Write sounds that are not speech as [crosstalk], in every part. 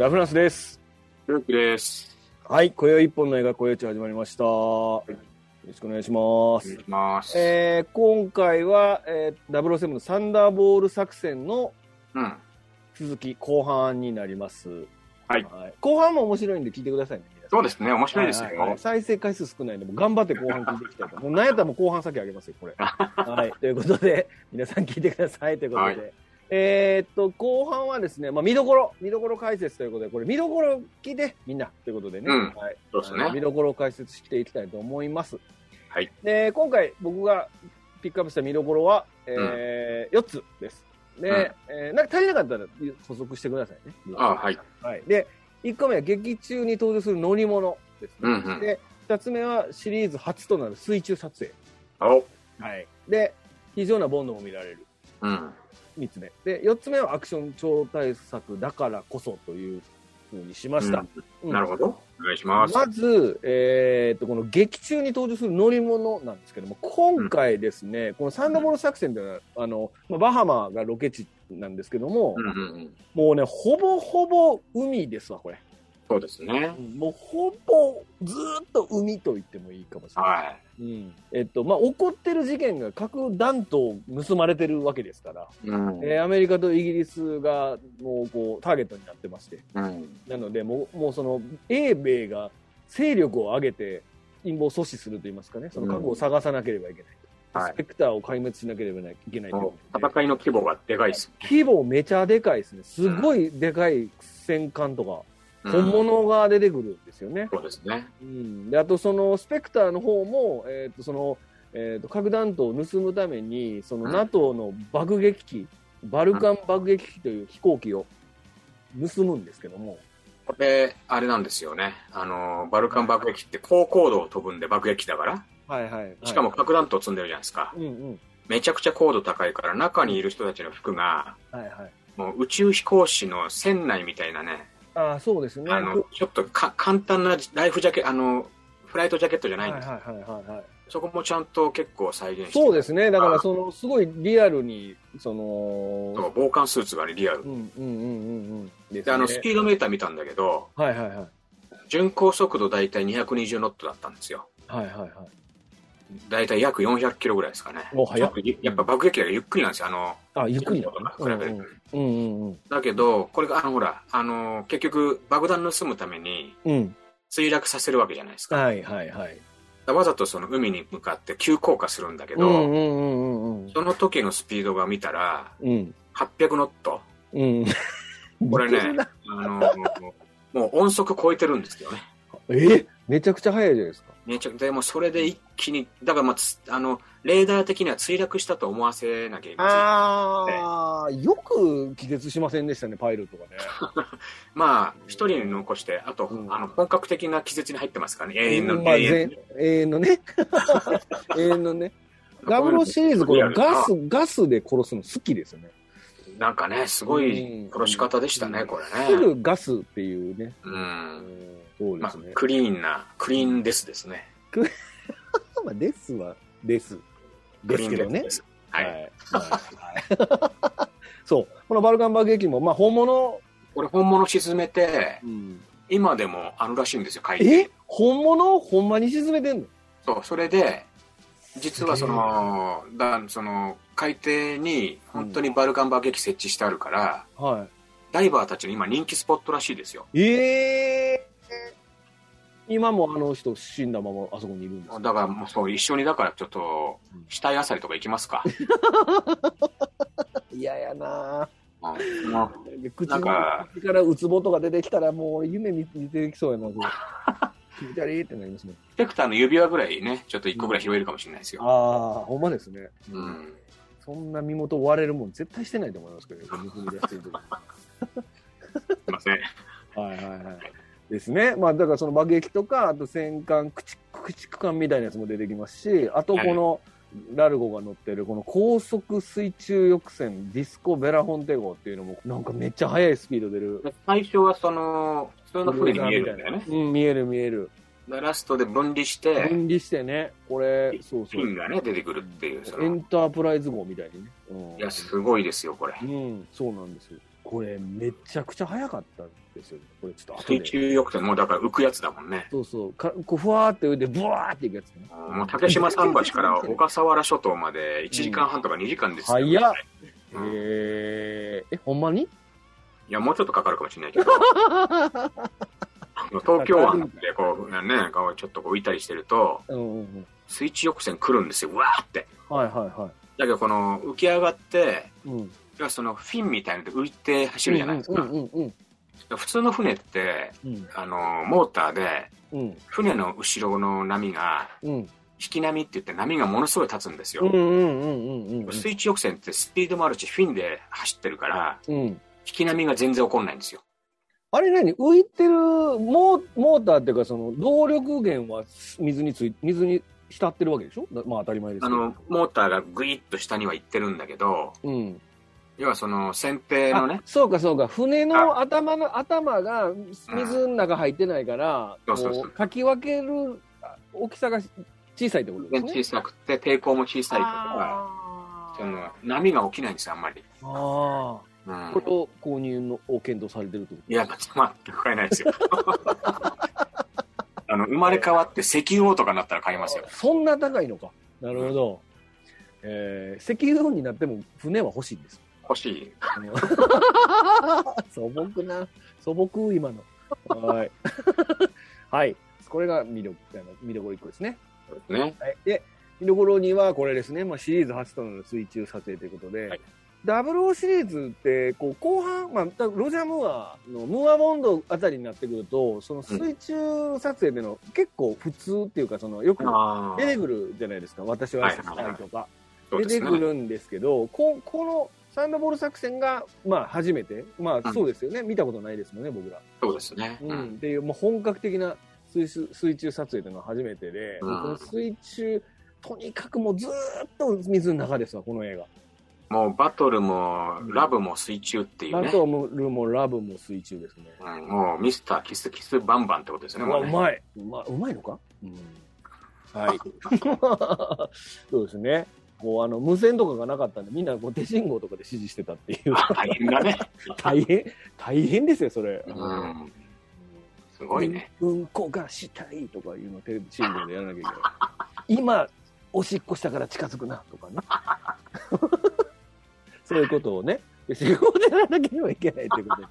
ラフランスです。ルーキです。はい、今宵一本の映画、今宵一始まりました。よろしくお願いしますます。えー今回は、えー、007のサンダーボール作戦のうん。続き、後半になります。はい後半も面白いんで聞いてくださいね。そうですね、面白いですよ。はははい再生回数少ないんで、もう頑張って後半聞いていきたいと。もうなんやったらもう後半先あげますよ、これ。[laughs] はい。ということで、皆さん聞いてください。ということで。はいえーっと、後半はですね、まあ、見どころ、見どころ解説ということで、これ見どころ聞いて、みんな、ということでね。うんはい。そうですね。あの見どころを解説していきたいと思います。はい。で、今回僕がピックアップした見どころは、えー4つです。で、うんえーなんか足りなかったら補足してくださいね。あはい。はい。で、1個目は劇中に登場する乗り物ですね。うんうんで、2つ目はシリーズ初となる水中撮影。おはい。で、非常なボンドも見られる。うん。3つ目。で、4つ目はアクション超大作だからこそというふうにしました。うんなるほど。お願いします。まず、えーっと、この劇中に登場する乗り物なんですけども、今回ですね、このサンダーボール作戦では、あの、まあ、バハマがロケ地なんですけども、うんうんうん。もうね、ほぼほぼ海ですわ、これ。そうですね。もうほぼずーっと海と言ってもいいかもしれない。はうん。えっと、まあ、起こってる事件が核弾頭盗まれてるわけですから、い。うん。えーアメリカとイギリスがもうこうターゲットになってまして、うん。なので、もう、もうその、英米が勢力を上げて、陰謀を阻止すると言いますかね、その核を探さなければいけない。はいスペクターを壊滅しなければいけない戦いの規模がでかいです。規模めちゃでかいですね。すごいでかい戦艦とか、うん本物が出てくるんですよね。そうですね。うん。で、あとその、スペクターの方も、えっ、と、その、えっ、と、核弾頭を盗むために、そのうん NATO の爆撃機、バルカン爆撃機という飛行機を盗むんですけども、これ、あれなんですよね。あの、バルカン爆撃って高高度を飛ぶんで爆撃機だから。はいはい、はい。しかも、核弾頭積んでるじゃないですか。うんうん。めちゃくちゃ高度高いから、中にいる人たちの服が、はいはい。もう宇宙飛行士の船内みたいなね、ああ、そうですね。あの、ちょっとか簡単なライフジャケあの、フライトジャケットじゃないんです。はいはいはいはいはい。そこもちゃんと結構再現してそうですね。だから、あその、すごいリアルに、その、そう防寒スーツがね、リアルう。んうんうんうんうん。ですで、あの、ねスピードメーター見たんだけど、はいはいはい。巡航速度大体220ノットだったんですよ。はいはいはい。大体約400キロぐらいですかね。お早っちょとやっぱ爆撃機がゆっくりなんですよ。あの、あ、ゆっくりだとかな。比べると。うんうんうん。だけど、これが、あの、ほら、あの、結局、爆弾盗むためにうん。墜落させるわけじゃないですか。はいはいはい。わざとその海に向かって急降下するんだけど、うんうんうんうんうん。その時のスピードが見たら、うん。800ノット。うん。これね、[laughs] あの、もう音速超えてるんですよね。え？めちゃくちゃ速いじゃないですか。めちゃくちゃ、でもそれで一気に、だからまあつ、あの、レーダー的には墜落したと思わせなきゃいけない。ああ、よく気絶しませんでしたね、パイロットがね。[laughs] まあ、一人残して、あと、うんあの、本格的な気絶に入ってますからね、永遠の、まあ、永遠全永遠のね。[laughs] 永遠のね。ダブルシリーズ、このガス、ガスで殺すの好きですよね。なんかね、すごい殺し方でしたね、うんこれすね。ぐガスっていうね。う。うんんそうでまあすね。、クリーンな、クリーンですですね。[laughs] まあ、ですは、です。クリーンですけどね。はい。はい。はい [laughs] そう。このバルカン爆撃機も、まあ、本物、これ本物沈めて、うん今でもあるらしいんですよ、海底え本物？をほんまに沈めてんの？そう、それで、実はその、だその、海底に本当にバルカン爆撃機設置してあるから、はダイバーたちの今人気スポットらしいですよ。い。ええ今もあの人死んだままあそこにいるんですか？だからもうそう、一緒にだからちょっと、死体あさりとか行きますか。[laughs] 嫌やなうんもぁで口のなんか口からウツボとか出てきたらもう夢見見てきそうやな。[laughs] 気持ち悪いってなりますね。スペクターの指輪ぐらいね、ちょっと一個ぐらい拾えるかもしれないですよ。ああ、ほんまですね。うん。そんな身元割れるもん絶対してないと思いますけどね。盗み出してる時すいません。はいはいはい。ですね。まあ、だからその爆撃とか、あと戦艦、駆逐駆逐艦みたいなやつも出てきますし、あとこの、ラルゴが乗ってるこの高速水中翼船ディスコ・ベラフォンテ号っていうのもなんかめっちゃ速いスピード出る。最初はその、普通の船に見えるんだよね。うん、見える見える。でラストで分離して、分離してね、これ、そうそう。ピンがね、出てくるっていう、エンタープライズ号みたいにね。うんいや、すごいですよ、これ。うん、そうなんですよ。これめちゃくちゃ早かったんですよ。これちょっと後水で。中よくて、もうだから浮くやつだもんね。そうそう。かこうふわーって浮いて、ブワーっていくやつね。もう竹島桟橋から小笠原諸島まで1時間半とか2時間ですよ、早っうんえー、え、ほんまに？いや、もうちょっとかかるかもしれないけど。[laughs] 東京湾でこう、ね、こうちょっとこう浮いたりしてると。水中翼船来るんですよ、うわーって。はいはいはだけどこの浮き上がって、い。うん。そのフィンみたいなので浮いて走るじゃないですか。普通の船って、うん。あの、モーターで、うん。船の後ろの波が、うん。引き波って言って波がものすごい立つんですよ。水中翼船ってスピードもあるし、フィンで走ってるから、うん。引き波が全然起こんないんですよ。あれ何？浮いてるモーモーターっていうか、その動力源は水につい、水に浸ってるわけでしょ？だまあ当たり前です。あの、モーターがグイッと下には行ってるんだけど、うん。要はその船底のねあ、そうかそうか。船の頭の、頭が水の中入ってないから、そうそうそうこうかき分けるあ大きさが小さいってことですね？小さくて抵抗も小さいから、あその波が起きないんですよ、あんまり。あー。うんこれを購入のを検討されてるってこと？いや、全く買えないですよ。[laughs] あの、生まれ変わって石油王とかになったら買いますよ。そんな高いのか？なるほど。えー、石油王になっても船は欲しいんです。欲しい。あ [laughs] の素朴な、素朴今の。はい。[laughs] はい。これが魅力、あの見どころ1個ですね。そうですね。はい。で、見どころ2はこれですね。まあ、シリーズ初となる水中撮影ということで、はい00シリーズって、こう、後半、まあ、ロジャー・ムーアの、ムーアボンドあたりになってくると、その水中撮影での、結構普通っていうか、その、よくあ出てくるじゃないですか。私はしたいとか。出てくるんですけど、ここのサンドボール作戦が、まあ、初めて、まあ、そうですよね、見たことないですもんね、僕ら。そうですね。う、うんん。っていう、もう本格的な水水水中撮影というのは初めてで、うんこの水中、とにかくもうずーっと水の中ですわ、この映画。もうバトルもラブも水中っていうね。バトルもラブも水中ですね。うん、もうミスターキスキスバンバンってことですよね。うねうまい。うまうまいのか、うん、はい。[laughs] そうですね。こう、あの、無線とかがなかったんで、みんなこう手信号とかで指示してたっていう。大変だね。[laughs] 大変、大変ですよ、それ。うん。すごいね。うん。うんこがしたいとかいうのをテレビ信号でやらなきゃいけない。今、おしっこしたから近づくなとかね。そういうことをね、仕事でやらなければいけないということで、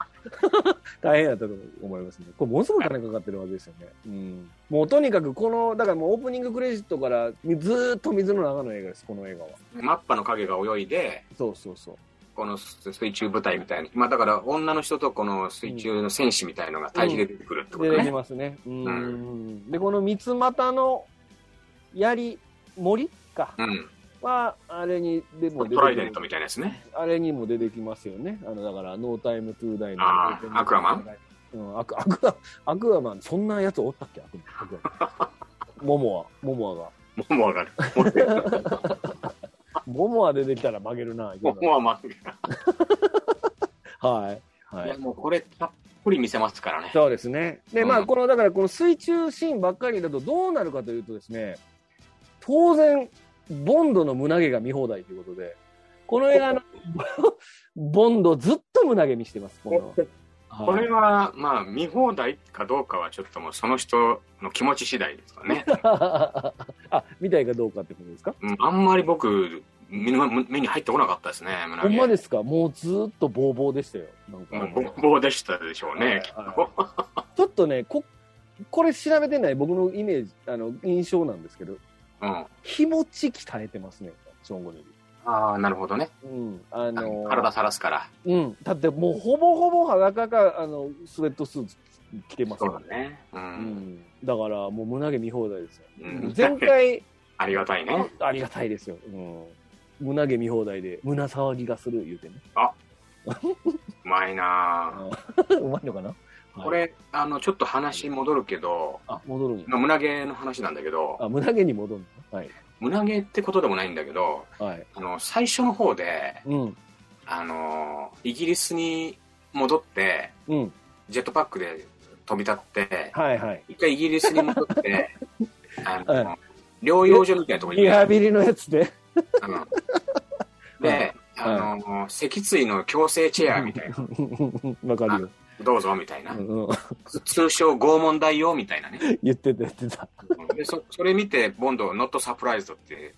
[laughs] 大変だったと思いますね。これ、ものすごい金かかってるわけですよね。うん。もうとにかく、この、だからもうオープニングクレジットからずーっと水の中の映画です、この映画は。マッパの影が泳いで、そうそうそう。この水中部隊みたいに。まあだから女の人とこの水中の戦士みたいのが対比で出てくるってこと出て。ますね。うん。うで、この三つ股の槍、森か。うん。は、あれにでも出てトライデントみたいなやつね。あれにも出てきますよね。あの、だから、ノータイムトゥーダイの。アクアマン？うん、アクアクアアクアマン、そんなやつおったっけ？アクアマンモモア、モモアが。もうわかる。も [laughs] モモア出てきたら負けるな。うもうまはい。あ、はいいや。もうこれたっぷり見せますからね。そうですね。で、まあ、うんこの、だから、この水中シーンばっかりだとどうなるかというとですね、当然、ボンドの胸毛が見放題ということで、この映画の [laughs] ボンドずっと胸毛見してます。このこれは、まあ、見放題かどうかはちょっともうその人の気持ち次第ですかね。[laughs] あ、見たいかどうかってことですか？うんあんまり僕、目の目に入ってこなかったですね、胸毛。ほんまですか？もうずっとボーボーでしたよ。なんかボーボーでしたでしょうね。ちょっとね、こ、これ調べてない僕のイメージ、あの、印象なんですけど、うん。気持ち鍛えてますね、ショーンゴネリ。ああ、なるほどね。うん。あのー体さらすから。うん。だってもうほぼほぼ裸か、あの、スウェットスーツ着てますそうよだね。う。うんん。だからもう胸毛見放題ですよ。うん前回、[laughs] ありがたいね。ありがたいですよ。うん。胸毛見放題で、胸騒ぎがする言うてね。うまいな [laughs] うまいのかな？ぁこ、れ、あの、ちょっと話戻るけど、あ、戻る。胸毛の話なんだけど、あ、胸毛に戻るの？はい。胸毛ってことでもないんだけど、はい。あの、最初の方で、うん。あの、イギリスに戻って、うん。ジェットパックで飛び立って、はいはい。一回イギリスに戻って、[laughs] あの、は療養所みたいなところにリハビリのやつで。うん [laughs] で、あの、脊椎の矯正チェアみたいな。わかるよ。どうぞみたいなう。んうん通称拷問代用みたいなね。言ってた、言ってた。でそそれ見て、ボンド、ノットサプライズドって、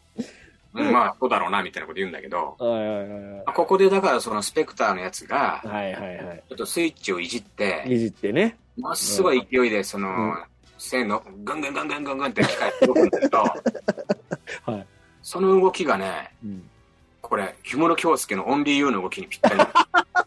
う [laughs] んまあ、そうだろうな、みたいなこと言うんだけど、ここでだからそのスペクターのやつがい。、はいはいはい。ちょっとスイッチをいじって、いじってね。ものすごい勢いで、その、うん線の、ぐんぐんぐんぐんぐんぐんって機械が動くんだけど、[laughs] はい。その動きがね、うんこれ、氷室京介のオンリーユーの動きにぴったり [laughs]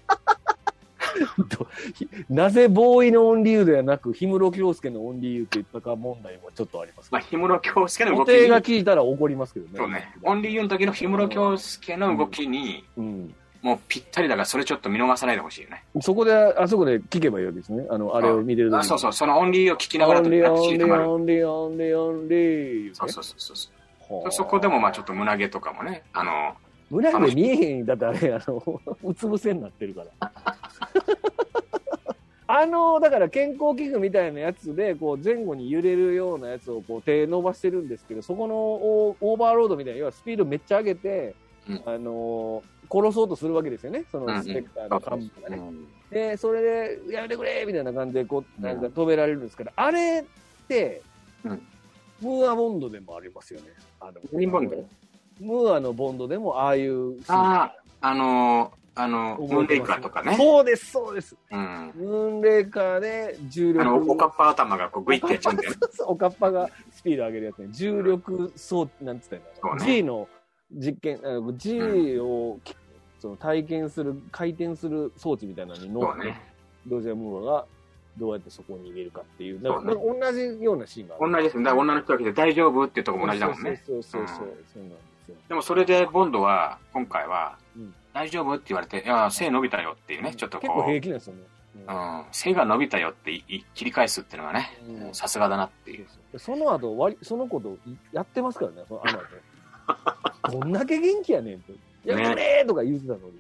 [laughs] なぜ BOØWYの Only You ではなく、氷室京介の Only You って言ったか問題もちょっとありますけまあ、ど。氷室京介の動き固定がに、聞いたら怒りますけどね。そうね、 Only You の時の氷室京介の動きに、うん。もうぴったりだから、それちょっと見逃さないでほしいよね。そこで、あそこで聞けばいいわけですね。あの、あれを見てる時にあそうそう、その Only You を聞きながら only、only。only、only、only。そうそうそうそうそこでもまあちょっと胸毛とかもね、あの、胸毛見えへんだってあれ、あの、うつ伏せになってるから。あの、だから健康器具みたいなやつで、こう前後に揺れるようなやつをこう手伸ばしてるんですけど、そこのオーバーロードみたいな、要はスピードめっちゃ上げて、うん。あの、殺そうとするわけですよね、そのスペクターの幹部がね。で、それで、やめてくれみたいな感じで、こう、なんか止められるんですけど、あれって、うん。ムーアボンドでもありますよね。あの何ボンド？ムーアのボンドでも、ああいうああ、あの、あの、ムーンレイカーとかね。そうです、そうです。うん。ムーンレイカーで重力。あの、おかっぱ頭がこうグイってやっちゃうんだよね。[laughs] おかっぱがスピード上げるやつね。重力装、なんつったんだろう。そうね G の実験、あの G を、その体験する、回転する装置みたいなのに乗って、そうね。ロジャー・ムーアがどうやってそこに逃げるかっていう、そうねなんか同じようなシーンが。同じですね。だから女の人が来て大丈夫っていうとこも同じだもんね。そうそうそうそう、うんそうなんですよ。でもそれでボンドは、今回はうん、大丈夫って言われて、いや、背伸びたよっていうね、ちょっと結構こう、平気なんですよね。うんうん、背が伸びたよって切り返すっていうのがね、うんさすがだなっていう。でその後割そのことやってますからね、そのあの後 [laughs] どんだけ元気やねんって。やめれーとか言うてたのに。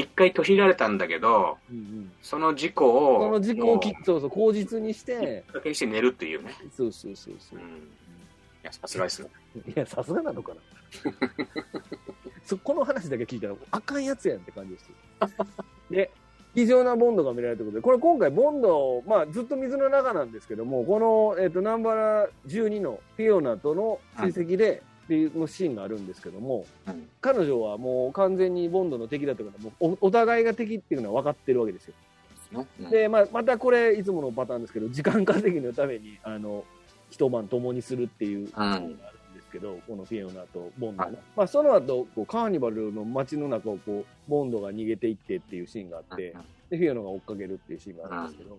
一回途切られたんだけど、うんうんその事故を、その事故をきもうそうそう、口実にしきってかけにして寝るっていうね。そうそうそうそううん。いや、さすがですね。いや、さすがなのかな。そこの話だけ聞いたら、あかんやつやんって感じです。[laughs] で、異常なボンドが見られるということで、これ今回ボンド、まあずっと水の中なんですけども、この、えっ、と、ナンバラ12のフィオナとの追跡で、っていうのシーンがあるんですけども、うん彼女はもう完全にボンドの敵だとか、もうおお互いが敵っていうのは分かってるわけですよ。で、まあ、またこれ、いつものパターンですけど、時間稼ぎのために、あの、一晩共にするっていうシーンがあるけど、このフィオナとボンドの。はいまあ、その後、こうカーニバルの街の中をこう、ボンドが逃げていってっていうシーンがあって、で、フィオナが追っかけるっていうシーンがあるんですけど、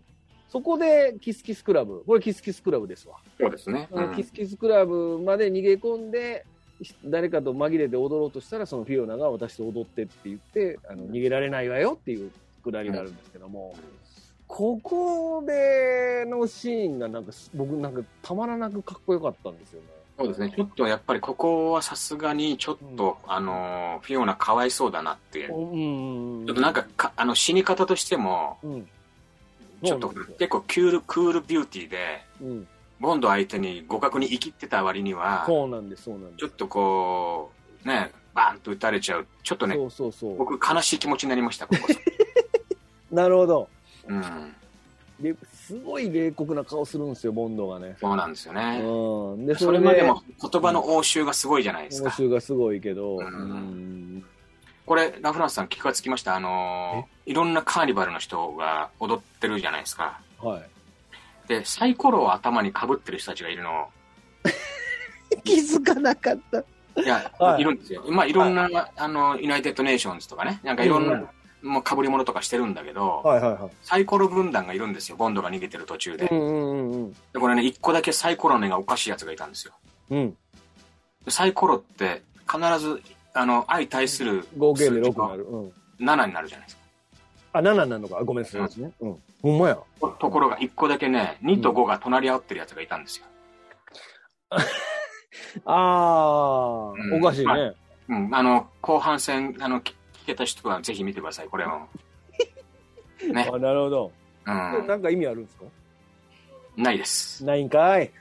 そこでキスキスクラブ、これキスキスクラブですわ。そうですね。うんキスキスクラブまで逃げ込んで、誰かと紛れて踊ろうとしたら、そのフィオナが私と踊ってって言って、あの逃げられないわよっていうくだりがあるんですけども、ここでのシーンがなんか僕なんかたまらなくかっこよかったんですよね。そうですね。ちょっとやっぱりここはさすがにちょっと、あの、フィオナかわいそうだなっていう。うん。ちょっとなんかか、あの、死に方としても、うん。ちょっと結構クール、クールビューティーで、うん。ボンド相手に互角に生きってた割には、そうなんです、そうなんです。ちょっとこう、ね、バーンと撃たれちゃう。ちょっとね、そうそうそう。僕悲しい気持ちになりました、ここ。[laughs] なるほど。うん。ですごい冷酷な顔するんですよ、ボンドがね。そうなんですよね。うん。で、そそれまでも言葉の応酬がすごいじゃないです報か。酬がすごいけど、ううん。ん。これ、ラフランスさん。気がつきましたあのーいろん。なカーニバルの人が踊ってるじゃないですか。はい。で、サイコロを頭にかぶってる人たちがいるの。気づかなかった。いや、はいい、るん。ですよ。まあ、いろん。な、あの、 United Nations とかね、なん。かいろん。な、うんもう被り物とかしてるんだけど、はいはいはい。サイコロ軍団がいるんですよ、ボンドが逃げてる途中で。うんうんうんうん。でこれね、一個だけサイコロの絵がおかしいやつがいたんですよ。うん。でサイコロって必ず、あの、相対する合計で6数字がになる。うん。7になるじゃないですか。あ、7になるのか。ごめんなさいですね。うん。ほんまや。とところが一個だけね、2と5が隣り合ってるやつがいたんですよ。[laughs] あー、うんおかしいね。うん、あの、後半戦、あの、聞聞けた人はぜひ見てください、これは。[laughs] ねあ、、なるほど。うん、なんか意味あるんですか？ないです。ないんかい。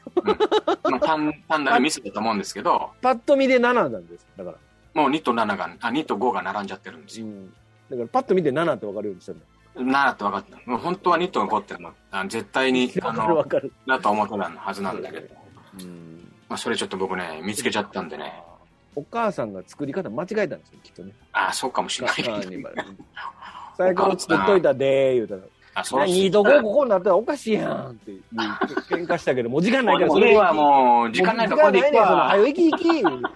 まあ、単単なるミスだと思うんですけど、[laughs] パッと見で7なんです。だから。もう2と7が、あ、2と5が並んじゃってるんですよ。うん。だからパッと見て7って分かるようにしたんだ。7って分かった。もう本当は2と5ってのあ絶対に、[laughs] あの、かる。だと思ってたはずなんだけど。うん。まあ、それちょっと僕ね、見つけちゃったんでね。お母さんが作り方間違えたんですよ、きっとね。ああ、そうかもしれない。最高作っといたでー、言うたら。あ、そ2と5ここになったらおかしいやんって喧嘩したけど、もう時間ないからそれはもう、時間ないからこれで行くわ。早行き行き言うて。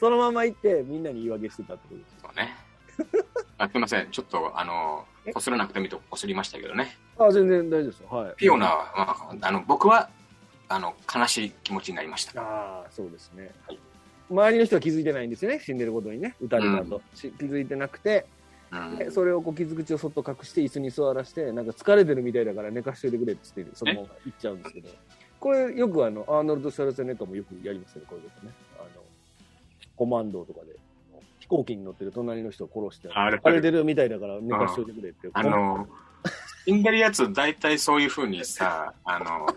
そのまま行って、みんなに言い訳してたってことです。そうね。あすいません。ちょっと、あの、こすらなくてもいいとこすりましたけどね。あ、全然大丈夫ですよ。はい。ピオナは、まあ、あの、僕は、あの、悲しい気持ちになりました。ああ、そうですねはい。周りの人は気づいてないんですよね、死んでることにね、撃たれたと、し気づいてなくて、うん。でそれをこう傷口をそっと隠して、椅子に座らして、なんか疲れてるみたいだから寝かしといてくれって言って、そのまま行っちゃうんですけど、これ、よくあのアーノルド・シャルツェネッカーもよくやりますよね、こういうことね。あのコマンドとかで、飛行機に乗ってる隣の人を殺して、あれ疲れてるみたいだから寝かしといてくれって。あの、[laughs] 死んでるやつ、大体そういうふうにさ、あの、こ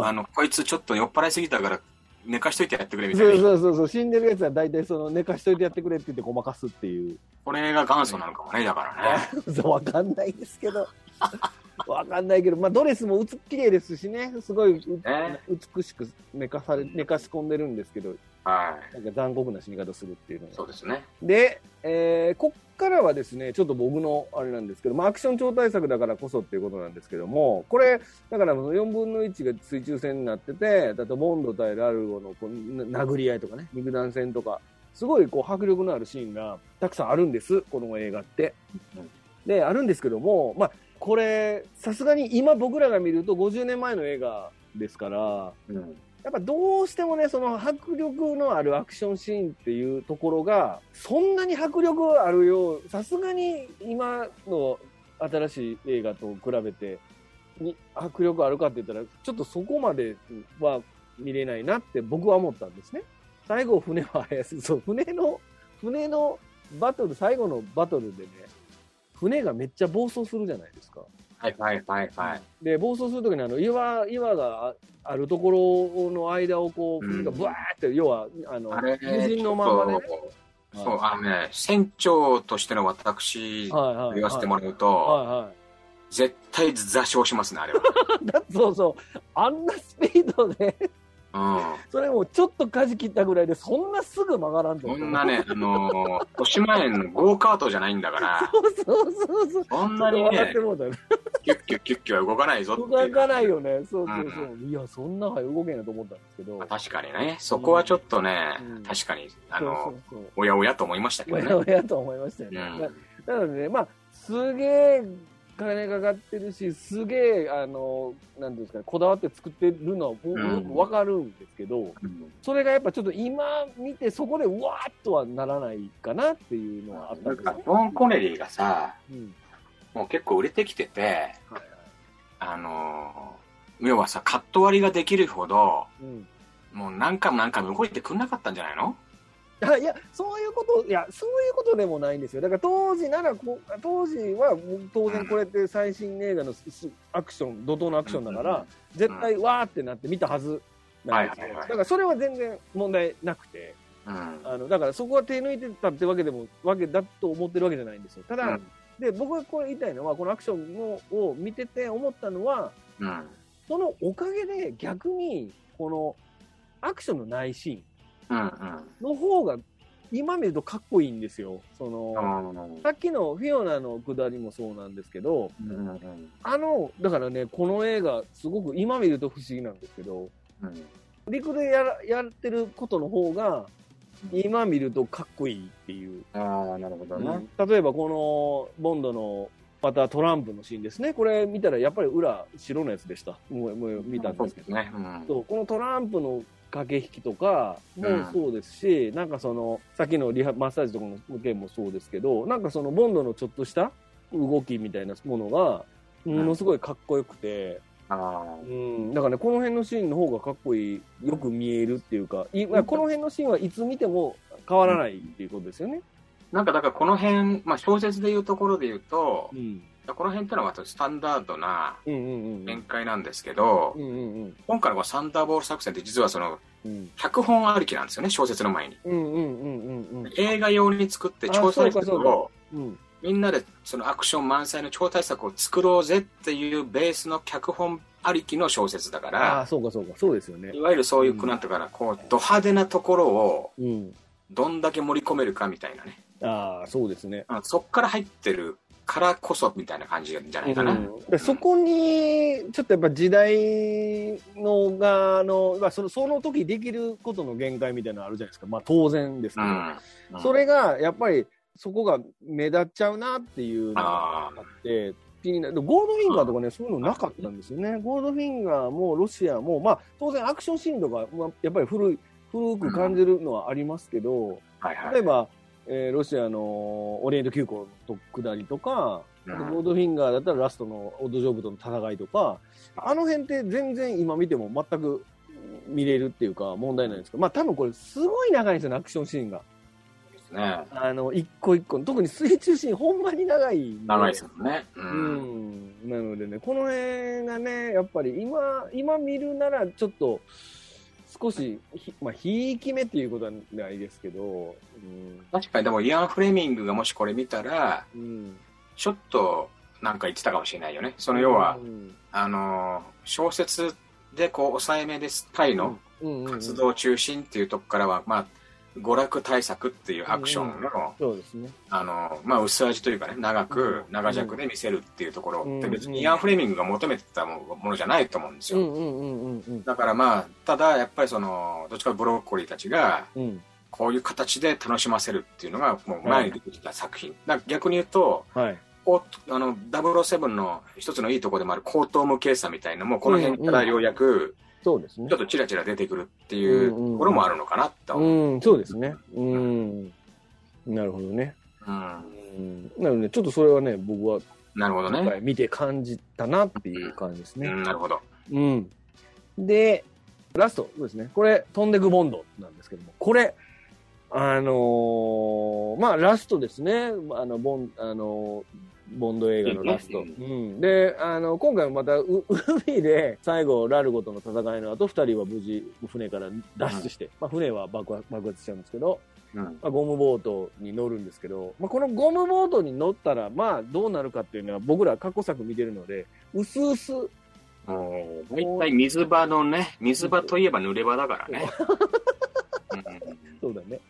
あの、こいつちょっと酔っ払いすぎたから、寝かしといてやってくれみたいな。そうそうそう、死んでるやつは大体その寝かしといてやってくれって言ってごまかすっていう。これが元祖なのかもね、だからね。[laughs] そうわかんないですけど。[laughs] わかんないけど、まあ、ドレスもうつ綺麗ですしね、すごいう、ね美しく寝かされ、寝かし込んでるんですけど、はい。なんか残酷な死に方するっていうのが。そうですね。で、えーこっからはですね、ちょっと僕のあれなんですけど、まあ、アクション超大作だからこそっていうことなんですけども、これ、だから4分の1が水中戦になってて、だとボンド対ラルゴのこうな殴り合いとかね、肉弾戦とか、すごいこう迫力のあるシーンがたくさんあるんです、この映画って。うんで、あるんですけども、まあ、これ、さすがに今僕らが見ると50年前の映画ですから、うん。やっぱどうしてもね、その迫力のあるアクションシーンっていうところが、そんなに迫力あるよう、さすがに今の新しい映画と比べて、に迫力あるかって言ったら、ちょっとそこまでは見れないなって僕は思ったんですね。最後、船は速すそう、船の、船のバトル、最後のバトルでね、船がめっちゃ暴走するじゃないですか。はいはいはいはい。で、暴走するときにあの岩、岩がああるところの間をこう、うん船がブワーって、要は、あの、無人のままね。そう、あのね、船長としての私。言わせてもらうはいと、は絶対座礁しますね、あれは。[laughs] そうそう。あんなスピードで、うん。それもちょっと舵切ったぐらいで、そんなすぐ曲がらんとこ思う。んなね、あのー、豊島園のゴーカートじゃないんだから、そうそうそうそう。そんなにね。キュッキュッキュッキュは動かないぞっていう。動かないよね。そうそうそう。いや、そんなは動けんなと思ったんですけど。確かにね、そこはちょっとね、うん確かに、あそうの、そうそう。おやおやと思いましたけどおね。やおやと思いましたよね。うんななのでね、まあ、すげえ金かかってるし、すげえ、あの、なんていうんですかね、こだわって作ってるのは僕うん。よくわかるんですけど、うん。それがやっぱちょっと今見て、そこでうわーっとはならないかなっていうのはあったなんですよ、ボン・コネリーがさ、うん。もう結構売れてきてて、はいあのー、要はさ、カット割りができるほど、うん。もう何回も何回も動いてくんなかったんじゃないの？あ [laughs] いや、そういうこと、いや、そういうことでもないんですよ。だから当時ならこう、当時は当然これって最新映画のすアクション、怒涛のアクションだから、絶対わーってなって見たはずなんですよ。だからそれは全然問題なくて、うん。あのだからそこは手抜いてたってわけでも、わけだと思ってるわけじゃないんですよ。ただ、うんで、僕がこれ言いたいのは、このアクションをを見てて思ったのは、うん。そのおかげで逆に、このアクションのないシうん。ーンの方が、今見るとかっこいいんですよ。その、うん。さっきのフィオナのくだりもそうなんですけど、うん。あの、だからね、この映画、すごく今見ると不思議なんですけど、うん。陸でやらやってることの方が、今見るとかっこいいっていう。ああ、なるほどね。例えばこのボンドのまたトランプのシーンですね。これ見たらやっぱり裏白のやつでした。もうもう見たんですけど。ね。このトランプの駆け引きとかもそうですし、なんかその、さっきのリハマッサージとかの件もそうですけど、なんかそのボンドのちょっとした動きみたいなものが、ものすごいかっこよくて、あうん、だからね、この辺のシーンの方がかっこいい、よく見えるっていうか、いまあこの辺のシーンはいつ見ても変わらないっていうことですよね。なんかだからこの辺、まあ小説でいうところで言うと、うん。この辺ってのはスタンダードな。展開なんですけど、うんうんうん。今回のこのサンダーボール作戦って実はそのうん。脚本ありきなんですよね、小説の前に。うんうんうんうんうん。映画用に作ってあ超大作を、うん。みんなでそのアクション満載の超大作を作ろうぜっていうベースの脚本ありきの小説だかあらあ、、そうかそうか。そうですよねい。わゆるそういう、うんなんていうかな、こう、ド派手なところをうん。どんだけ盛り込めるかみたいなね。ああ、そうですね。うんそっから入ってるからこそみたいな感じじゃないかな。うんでそこに、ちょっとやっぱ時代のが、あの、まあ、その、その時できることの限界みたいなのあるじゃないですか。まあ、当然ですけど。うん。うんそれが、やっぱり、そこが目立っちゃうなっていうのがああって、気になるゴールドフィンガーとかね、そういうのなかったんですよね。ゴールドフィンガーもロシアも、まあ、当然アクションシーンとか、まあ、やっぱり古い、古く感じるのはありますけど、あ、はいはい。例えば、えーロシアのオリエント急行の下りとか、うんールドフィンガーだったらラストのオッドジョブとの戦いとか、あの辺って全然今見ても全く見れるっていうか問題ないんですけど、まあ多分これすごい長いんですよね、アクションシーンが。ですね。あの、一個一個、特に水中シーンほんまに長い。長いですよね。う。うんん。なのでね、この辺がね、やっぱり今、今見るならちょっと、少しひ、まあ、ひいき目っていうことはないですけど、確かにでもイアン・フレミングがもしこれ見たら、うん。うん。ちょっとなんか言ってたかもしれないよね。その要は、うんあの、小説でこう抑えめです回のうんうんうん活動中心っていうとこからは、まあ、娯楽対策っていうアクションの、そうですね。あの、まあ、薄味というかね、長うくん、長尺で見せるっていうところうんって別にイアン・フレミングが求めてたものじゃないと思うんですよ。だからまあ、ただやっぱりその、どっちかブロッコリーたちが、うん。こういう形で楽しませるっていうのがもう前に出てきた作品。だから逆に言うと、はい。こうあの007の一つのいいところでもある高等無形さみたいなのもこの辺からようやくそうですねちょっ。とチラチラ出てくるっていううんうんところもあるのかなって思う。うん、そうですね。うん。なるほどね。うんうん。なので、ちょっとそれはね、僕はなるほどね。今回見て感じたなっていう感じですね。うん、なるほど。うん。で、ラスト、そうですね。これ、飛んでくボンドなんですけども、これ、あのーまあ、ラストですね。あの、ボン、あのーボンド映画のラスト。ううん。で、あの、今回もまた、う [laughs] 海で、最後、ラルゴとの戦いの後、二人は無事、船から脱出して、まあ、船は爆発爆発しちゃうんですけど、うん。まあ、ゴムボートに乗るんですけど、まあ、このゴムボートに乗ったら、まあ、どうなるかっていうのは、僕ら過去作見てるので、うすうす、大体水場のね、水場といえば濡れ場だからね。[laughs] そうだね。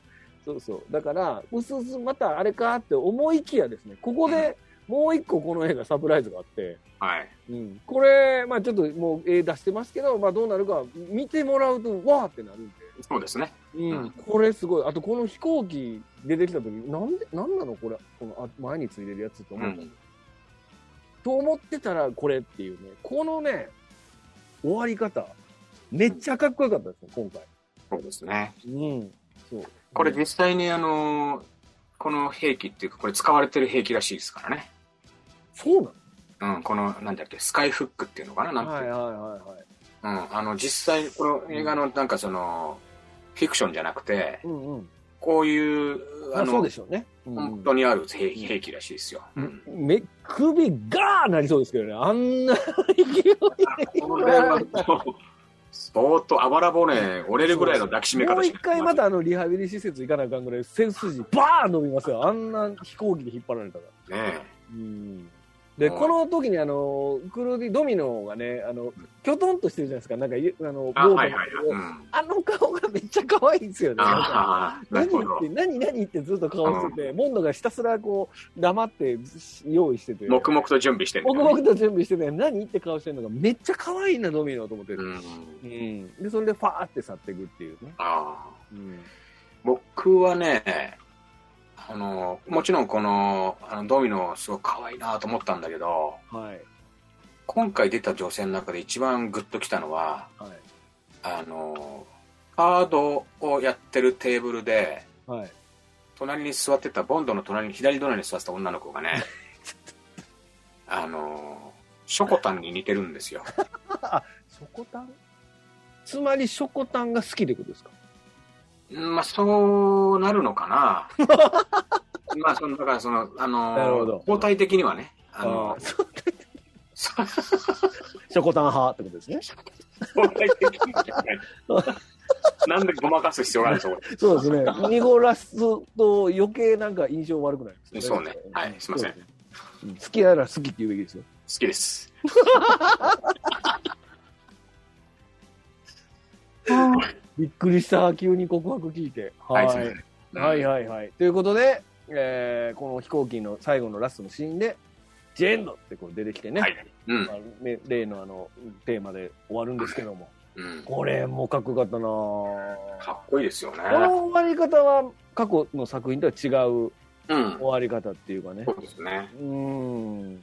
そうそう。だから、うすうすまたあれかって思いきやですね、ここでもう一個この映画サプライズがあって、はい。うん、これ、まあちょっともう絵出してますけど、まあどうなるか見てもらうと、わーってなるんで、そうですね。うん、これすごい。あとこの飛行機出てきた時、なんで、なんなの？これ、このあ前についてるやつとう思った、ん。と思ってたらこれっていうね、このね、終わり方、めっちゃかっこよかったですね、今回。そうですね。うん。そう。これ実際にあの、この兵器っていうか、これ使われてる兵器らしいですからね。そうなの？うん、この、なんだっけ、スカイフックっていうのかな、なんてはいはいはいはい。うん、あの、実際、この映画のなんかその、フィクションじゃなくて、うんうん。こういう、あの、あそうでしょうね。うん本当にある兵兵器らしいですよ。うんめ、首ガーなりそうですけどね。あんな勢いで。これはもう相当、あばら骨折れるぐらいの抱きしめ方もうしか一回またあのリハビリ施設行かなあかんぐらい背筋バーン伸びますよ。あんな飛行機で引っ張られたら。ねうん。で、うんこの時にあの、クルーディ、ドミノがね、あの、きょとんとしてるじゃないですか。なんか、いあの、あ、ボーいはいはい。のうん。あの顔がめっちゃ可愛いんですよね。何って、。何何ってずっと顔してて、モンドがひたすらこう、黙って用意してて。黙々と準備してる黙々と準備してて、何って顔してるのがめっちゃ可愛いな、ドミノと思ってる。うん。うん。で、それでファーって去っていくっていうね。ああ。うん。僕はね、あの、もちろんこの、あのドミノすごく可愛いなと思ったんだけど、はい。今回出た女性の中で一番グッときたのは、はい。あの、カードをやってるテーブルで、はい。隣に座ってた、ボンドの隣に、左隣に座ってた女の子がね、[laughs] あの、ショコタンに似てるんですよ。[laughs] ショコタン？つまり、ショコタンが好きってことですか？うんまあ、そうなるのかな。[laughs] まあ、その、だからその、あの、交代的にはね、あのショコタン派ってことですね。交代的にはねなんでごまかす必要があるんですか、こ [laughs] そうですね。濁らすと余計なんか印象悪くなりますれそうね。はい、すいません。好きなら好きって言うべきですよ。きです。[laughs] びっくりした。急に告白聞いて。はい、すい。はいはいはい。ということで、えーこの飛行機の最後のラストのシーンで、ジェンドってこう出てきてね、はい。うんま。あね例のあのテーマで終わるんですけども、うん。これもかっこよかったなぁかっこいいですよね。この終わり方は過去の作品とは違ううん終。わり方っていうかねそ。うですね。うーん。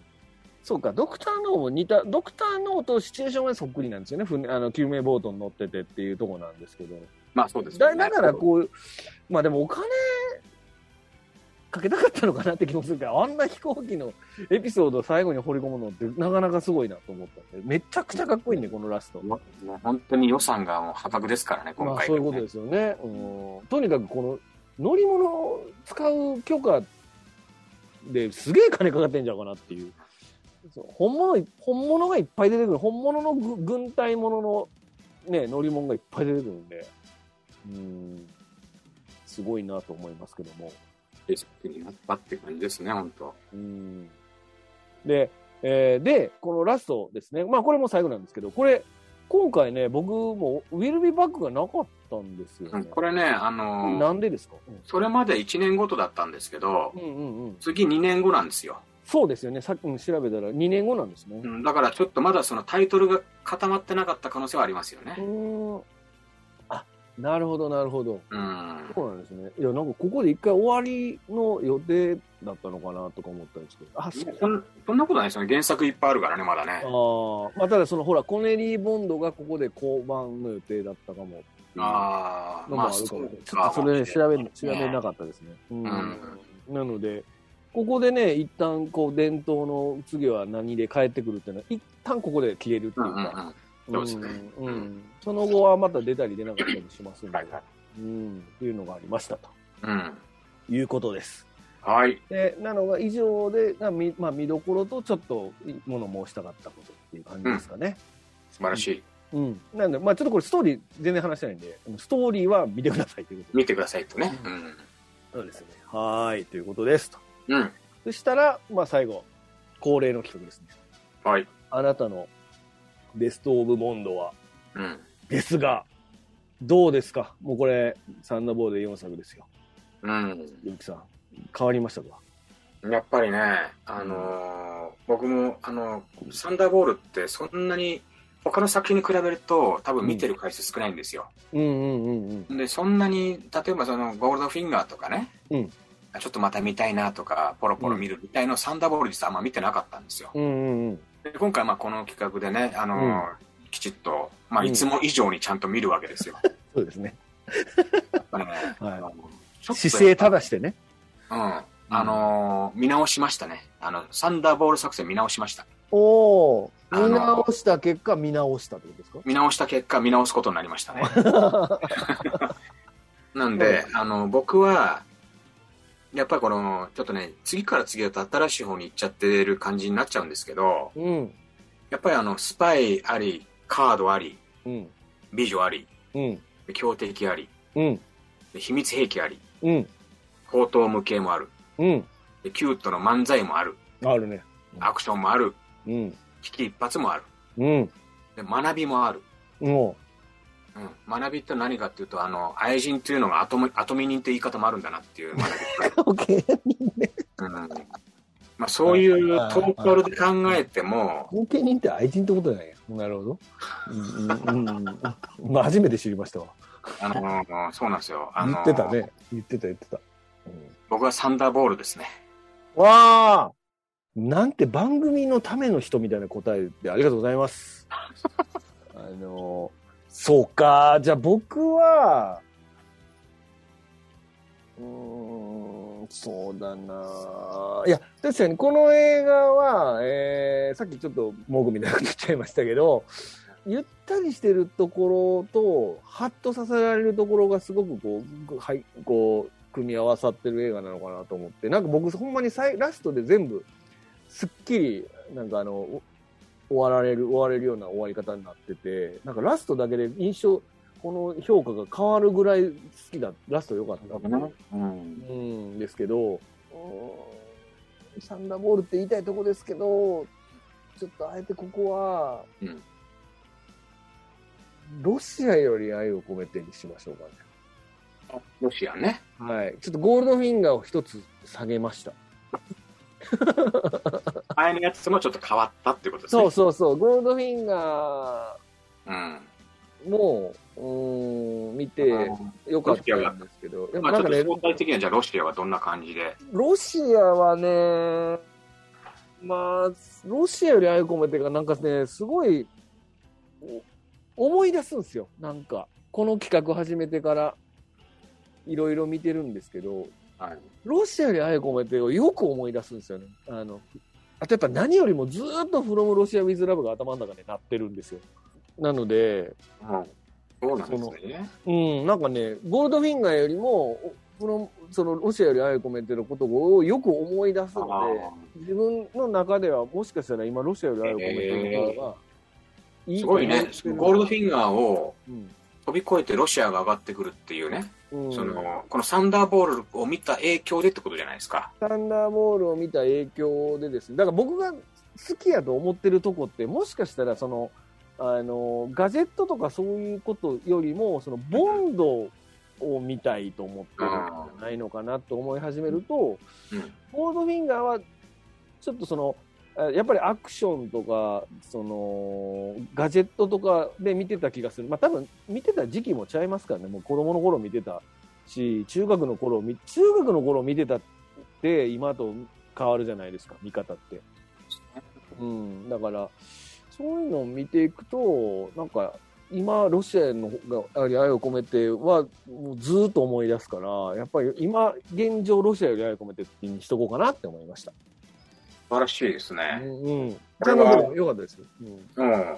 そうか、ドクターノーも似た、ドクターノーとシチュエーションがそっくりなんですよね。船あの救命ボートに乗っててっていうとこなんですけど。まあそうですよね。だだからこう、まあでもお金かけたかったのかなって気もするから、あんな飛行機のエピソードを最後に掘り込むのってなかなかすごいなと思ったんで、めちゃくちゃかっこいいね、このラスト。もう本当に予算がもう破格ですからね、今回、まあそういうことですよね。うん、とにかくこの乗り物を使う許可ですげえ金かかってんじゃうかなっていう。本物、本物がいっぱい出てくる。本物のぐ軍隊もののね、乗り物がいっぱい出てくるんで、うん、すごいなと思いますけども。レシピになったって感じですね、本当。うんで、えーで、このラストですね。まあこれも最後なんですけど、これ、今回ね、僕もウィルビーバックがなかったんですよね。これね、あのーなんでですか、それまで1年ごとだったんですけどう、ん、うんうんうん次2年後なんですよ。そうですよね。さっきも調べたら2年後なんですねう。ん、だからちょっとまだそのタイトルが固まってなかった可能性はありますよね。あ、なるほど、なるほど。うん。そうなんですね。いや、なんかここで一回終わりの予定だったのかなとか思ったんですけど。あ、そうそんそんなことないですよね。原作いっぱいあるからね、まだね。ああ、まあ、ただそのほら、コネリー・ボンドがここで交番の予定だったかも。ああ、まあ、そうちょっとそれね、調べ、調べねなかったですね。うん。んなので、ここでね、一旦こう、伝統の次は何で帰ってくるっていうのは、一旦ここで消えるっていうか、うんうんうん。その後はまた出たり出なかったりしますんで、はいはい。うん、っていうのがありましたとうん。いうことです。はい。で、なのが以上で、まあ、見どころとちょっと物申したかったことっていう感じですかね。素晴らしい。うん。なんで、まあちょっとこれストーリー全然話してないんで、ストーリーは見てくださいということで。見てくださいとね。うん。そうですね。はーい、ということですと。うん。そしたら、まあ最後、恒例の企画ですね。はい。あなたのベストオブボンドは、うん。ですが、どうですか？もうこれ、サンダーボールで4作ですよ。うん。ゆうきさん、変わりましたか？やっぱりね、あのー僕も、あのサンダーボールってそんなに、他の作品に比べると、多分見てる回数少ないんですよ。うんうんうんうん。で、そんなに、例えばその、ゴールドフィンガーとかね、うんちょっとまた見たいなとか、ポロポロ見るみたいのサンダーボール実はあんま見てなかったんですよ。うんうんうん。で今回、まあ、この企画でね、あのーうんきちっと、まあ、うんいつも以上にちゃんと見るわけですよ。そうですね。やっぱね [laughs] はい姿勢正してね。うん。あのー見直しましたね。あの、サンダーボール作戦見直しました。おお見直した結果、見直したってことですか？見直した結果、見直すことになりましたね。[laughs] なんで、あの、僕は、やっぱりこの、ちょっとね、次から次へと新しい方に行っちゃってる感じになっちゃうんですけど、うん。やっぱりあの、スパイあり、カードあり、うん。美女あり、うん。強敵あり、うん。秘密兵器あり、うん。宝刀無形もある、うん。でキュートの漫才もある、あるね。アクションもある、うん。危機一髪もある、うん。で学びもある。もうん、学びって何かっていうと、あの、愛人っていうのが後見後見人って言い方もあるんだなっていう学び。[laughs] う、んまあ、そういうトータルで考えても、後見人って愛人ってことじゃないや。なるほど。うんうん。まあ、初めて知りましたわ。あのそうなんですよ。あ言のってたね。言ってた言ってた。うん僕はサンダーボールですね。わあなんて番組のための人みたいな答えでありがとうございます。あの、そうか。じゃあ僕は、うん、そうだな。いや、確かにこの映画は、えー、さっきちょっと文句みたいなこと言っちゃいましたけど、ゆったりしてるところと、ハッとさせられるところがすごくこう、はい、こう、組み合わさってる映画なのかなと思って、なんか僕ほんまにラストで全部、すっきり、なんかあの、終わられる、終われるような終わり方になってて、なんかラストだけで印象、この評価が変わるぐらい好きだ、ラスト良かったっていううん。うんですけど、サンダーボールって言いたいとこですけど、ちょっとあえてここは、うんロシアより愛を込めてにしましょうかね。ロシアね。はい。ちょっとゴールドフィンガーを一つ下げました。前のやつもちょっと変わったってことですね。そうそうそう。ゴールドフィンガうん。ーも、うーん、見てよかったんですけど、まあ、ちょっと相対的にはじゃあロシアはどんな感じで？ロシアはね、まあ、ロシアより愛を込めてが、なんかね、すごい、お思い出すんですよ。なんか、この企画始めてから、いろいろ見てるんですけど、はい。ロシアより愛を込めてをよく思い出すんですよね。あの、あとやっぱ何よりもずーっと From ロシア with Love が頭の中で鳴ってるんですよ。なので、うん。そうなんですね。うん、なんかね、ゴールドフィンガーよりも、この、その、ロシアより愛を込めてることをよく思い出すので、自分の中ではもしかしたら今、ロシアより愛を込めてる側が、いすごいね。ゴールドフィンガーをうん飛び越えてロシアが上がってくるっていうね。うん、その、このサンダーボールを見た影響でってことじゃないですか。サンダーボールを見た影響でですね、だから僕が好きやと思ってるとこって、もしかしたらその、あの、ガジェットとかそういうことよりも、その、ボンドを見たいと思ってるんじゃないのかなと思い始めると、うん。ゴールドフィンガーは、ちょっとその、あやっぱりアクションとか、その、ガジェットとかで見てた気がする。まあ多分、見てた時期も違いますからね。もう子供の頃見てたし、中学の頃見、中学の頃見てたって、今と変わるじゃないですか、見方って。うん。だから、そういうのを見ていくと、なんか、今、ロシアのが愛を込めては、もうずーっと思い出すから、やっぱり今、現状、ロシアより愛を込めてにしとこうかなって思いました。素晴らしいですうね。ん。うん。これはよかったですよ。うん。うん。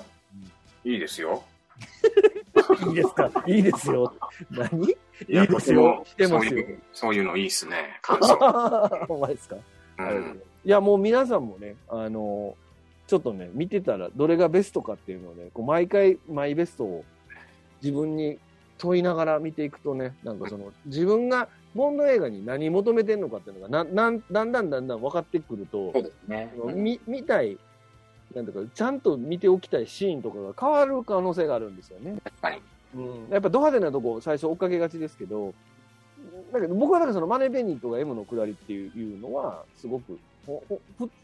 いいですよ。[laughs] いいですか？いいですよ。何？いやいいですよ僕もしてますよそういう、のいいっすね。感想。[laughs] お前ですか、うん。いや、もう皆さんもね、あの、ちょっとね、見てたら、どれがベストかっていうのをね、こう毎回、マイベストを自分に問いながら見ていくとね、なんかその、自分がボンド映画に何求めてんのかっていうのが、な、なん、だんだんだんだん分かってくるとそう、ですね。み、見たい、なんとか、ちゃんと見ておきたいシーンとかが変わる可能性があるんですよね。確かに。うん。やっぱド派手なとこ最初追っかけがちですけど、だけど僕はだからそのマネーペニーとか M の下りっていういうのは、すごく、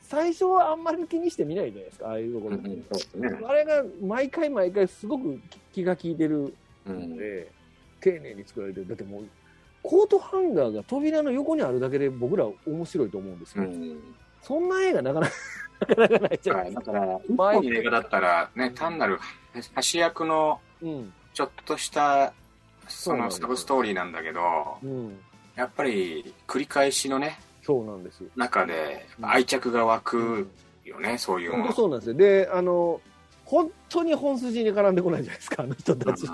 最初はあんまり気にして見ないじゃないですか、ああいうところって。うんそうですね。あれが毎回毎回すごく気が利いてるうんので、丁寧に作られてる。だってもう、コートハンガーが扉の横にあるだけで僕ら面白いと思うんですよ。うん。そんな映画なかなか、[laughs] なかなかないじゃないはい。ですか。だから、一本の映画だったら、ね、単なる橋役のうん。ちょっとした、そのサブストーリーなんだけど、うん。やっぱり繰り返しのね、そうなんです。中で愛着が湧くよね、そういう本の当そうなんですよ。で、あの、本当に本筋に絡んでこないじゃないですか、あの人たち。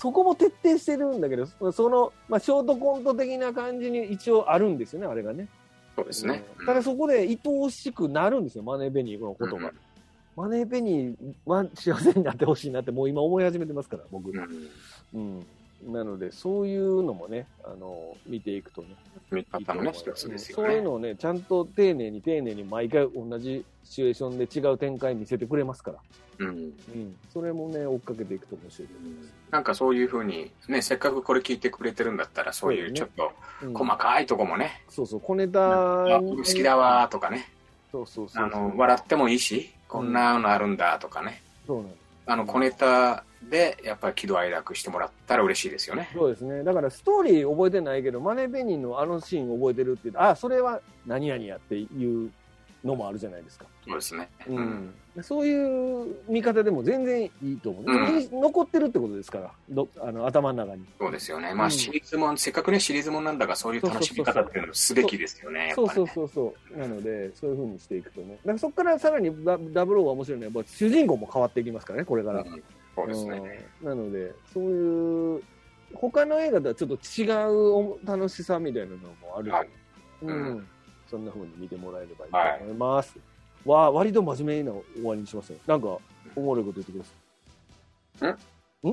そこも徹底してるんだけど、その、まあ、ショートコント的な感じに一応あるんですよね、あれがね。そうですね。うんただそこで愛おしくなるんですよ、マネーペニーのことが。うんマネーペニーは幸せになってほしいなって、もう今思い始めてますから、僕。うんうん。なので、そういうのもね、あの、見ていくとね。見方のね、一つですよね。そういうのをね、ちゃんと丁寧に丁寧に毎回同じシチュエーションで違う展開見せてくれますから。うん。うん。それもね、追っかけていくと面白いと思います。なんかそういうふうに、ね、せっかくこれ聞いてくれてるんだったら、そういうちょっとうん細かいとこもね、そうそう、小ネタ好きだわーとかね、そうそうそう。あの、笑ってもいいし、こんなのあるんだとかね、そうなん。あの、小ネタでやっぱり喜怒哀楽してもらったら嬉しいですよね。そうですね。だからストーリー覚えてないけど、マネーペニーのあのシーン覚えてるって言うと、あ、それは何々やっていうのもあるじゃないですか。そうですね。ううんん。そういう見方でも全然いいと思う。うん残ってるってことですから、どあの頭の中に。そうですよね。まあうんシリーズもん、せっかくね、シリーズもんなんだから、そういう楽しみ方っていうのをすべきですよね。そうそうそうそう。なので、そういう風にしていくとね。だからそこからさらにダダブルオーが面白いのは、主人公も変わっていきますからね、これから。うんそうですね。うんなので、そういう、他の映画とはちょっと違うお楽しさみたいなのもあるはいうんうんそんな風に見てもらえればいいと思います。わあ、割と真面目な終わりにしますね。なんか、おもろいこと言ってください。[laughs]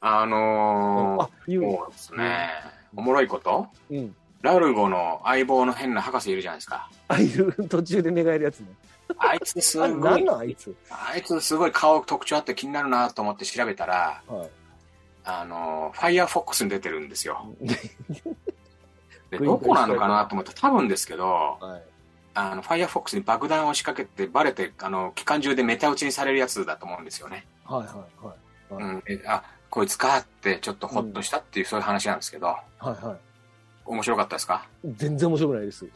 あのあ、言ー、う。そうですね、おもろいこと？うん。ラルゴの相棒の変な博士いるじゃないですか。あ、いる。途中で寝返るやつね。あいつすごいなん、なんあいつ？あいつすごい顔特徴あって気になるなと思って調べたら、はい。あの、ファイアフォックスに出てるんですよ。[laughs] で、どこなのかなと思って、多分ですけど、はい。あの、ファイアフォックスに爆弾を仕掛けてバレて、あの、機関銃でメタ打ちにされるやつだと思うんですよね。はいはいはい。はいうん。えあ、こいつかってちょっとホッとしたっていう、そういう話なんですけど、はいはい。面白かったですか？全然面白くないです。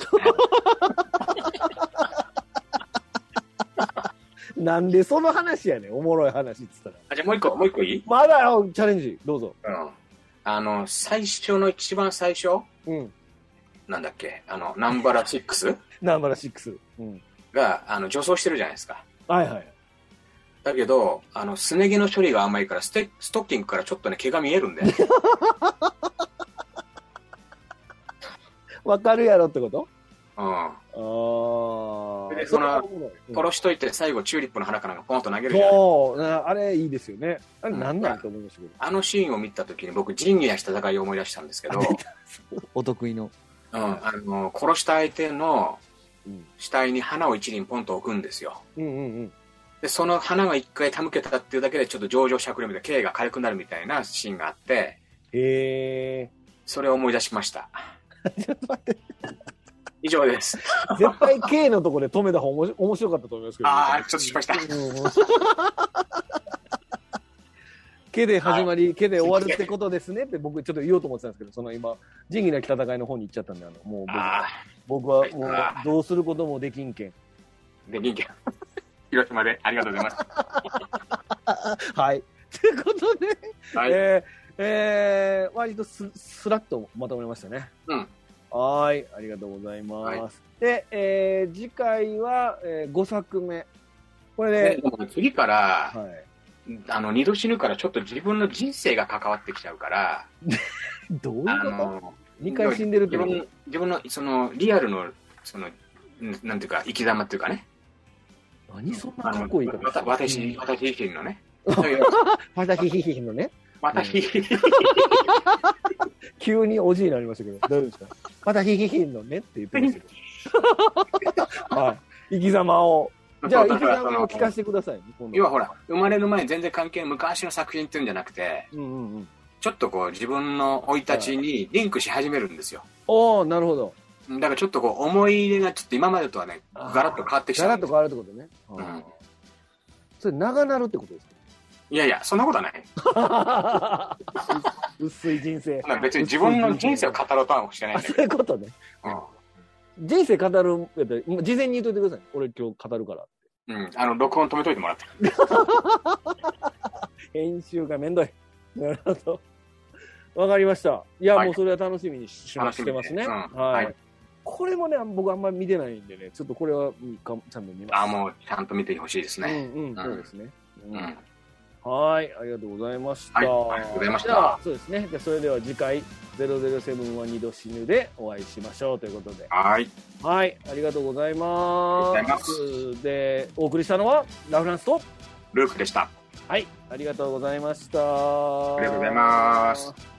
なんでその話やねん、おもろい話っつったら。あ、じゃあもう一個、もう一個いい？まだよ、チャレンジ、どうぞ。うん。あの、最初の一番最初？うん。なんだっけ？あの、ナンバラ6 [laughs] ナンバラ6。うん。が、あの、女装してるじゃないですか。はいはい。だけど、あの、すね毛の処理が甘いから、ステストッキングからちょっとね、毛が見えるんだよね。[laughs] わかるやろってこと？うん。ああ。でその殺しといて最後チューリップの花かなんかポンと投げるじゃん。そう、なあれいいですよね。あれなんなんと思いましたけど。あのシーンを見たときに僕、仁義なき戦いを思い出したんですけど、[laughs] お得意の。うん、あの、殺した相手のうん。死体に花を一輪ポンと置くんですよ。うんうんうん。で、その花が一回手向けたっていうだけでちょっと上場しゃくれみたいな、刑が軽くなるみたいなシーンがあって、へえ。それを思い出しました。[laughs] ちょっと待って。以上です。絶対 K のところで止めた方が面白面白かったと思いますけど、ああ、ちょっと失敗した。うん。毛で始まり、毛で終わるってことですねって僕ちょっと言おうと思ってたんですけど、その今、仁義なき戦いの方に行っちゃったんで、あの、もう僕はもうあどうすることもできんけん。あ、で、人間。広島でありがとうございます。[laughs] はい。ということで、はい。えー、えー、割とススラッとまとめましたね。うん。はーい、ありがとうございます。はいで、えー、次回は、えー、5作目。これで、ででも次から、はい。あの、二度死ぬからちょっと自分の人生が関わってきちゃうから、[laughs] どういうあこと？の、二回死んでるって自分の、自分の、その、リアルの、その、んなんていうか、生き様っていうかね。何そんなかっこいい言い方わた私、私自身のね。[laughs] 私ひひひのね。[laughs] 私、急におじいになりましたけど、大丈夫ですか？私ひひのねって言ってましたけど。[laughs] はい。生き様を。じゃあ、生き様を聞かせてくださいね、要はほら、生まれる前に全然関係ない昔の作品っていうんじゃなくて、うんうんうん。ちょっとこう自分の生い立ちにリンクし始めるんですよ。おー、なるほど。だからちょっとこう思い入れがちょっと今までとはね、ガラッと変わってきうガラッと変わるってことね。うんそれ、長なるってことですいやいや、そんなことはない。か [laughs] 薄い人生別に自分の人生を語ろうとはしてないんあ、だけそういうことね。ど。人生語る事前に言っといてください。俺今日語るから。うん。うん。あの、録音止めといてもらって。[laughs] 編集がめんどい。なるほど。わかりました。いや、はいもうそれは楽しみにしてますね。うんはい、はいこれもね、僕あんまり見てないんでね、ちょっとこれはうんかちゃんと見ます。あもうちゃんと見てほしいですね。うんうん、そうですね。ううんん。はい、ありがとうございました。はいありがとうございましたそうですね。じゃあそれでは次回、007は二度死ぬでお会いしましょうということで。はい。はい、ありがとうございます。ありがとうございで、お送りしたのはラフランスと、ルークでした。はい、ありがとうございました。ありがとうございます。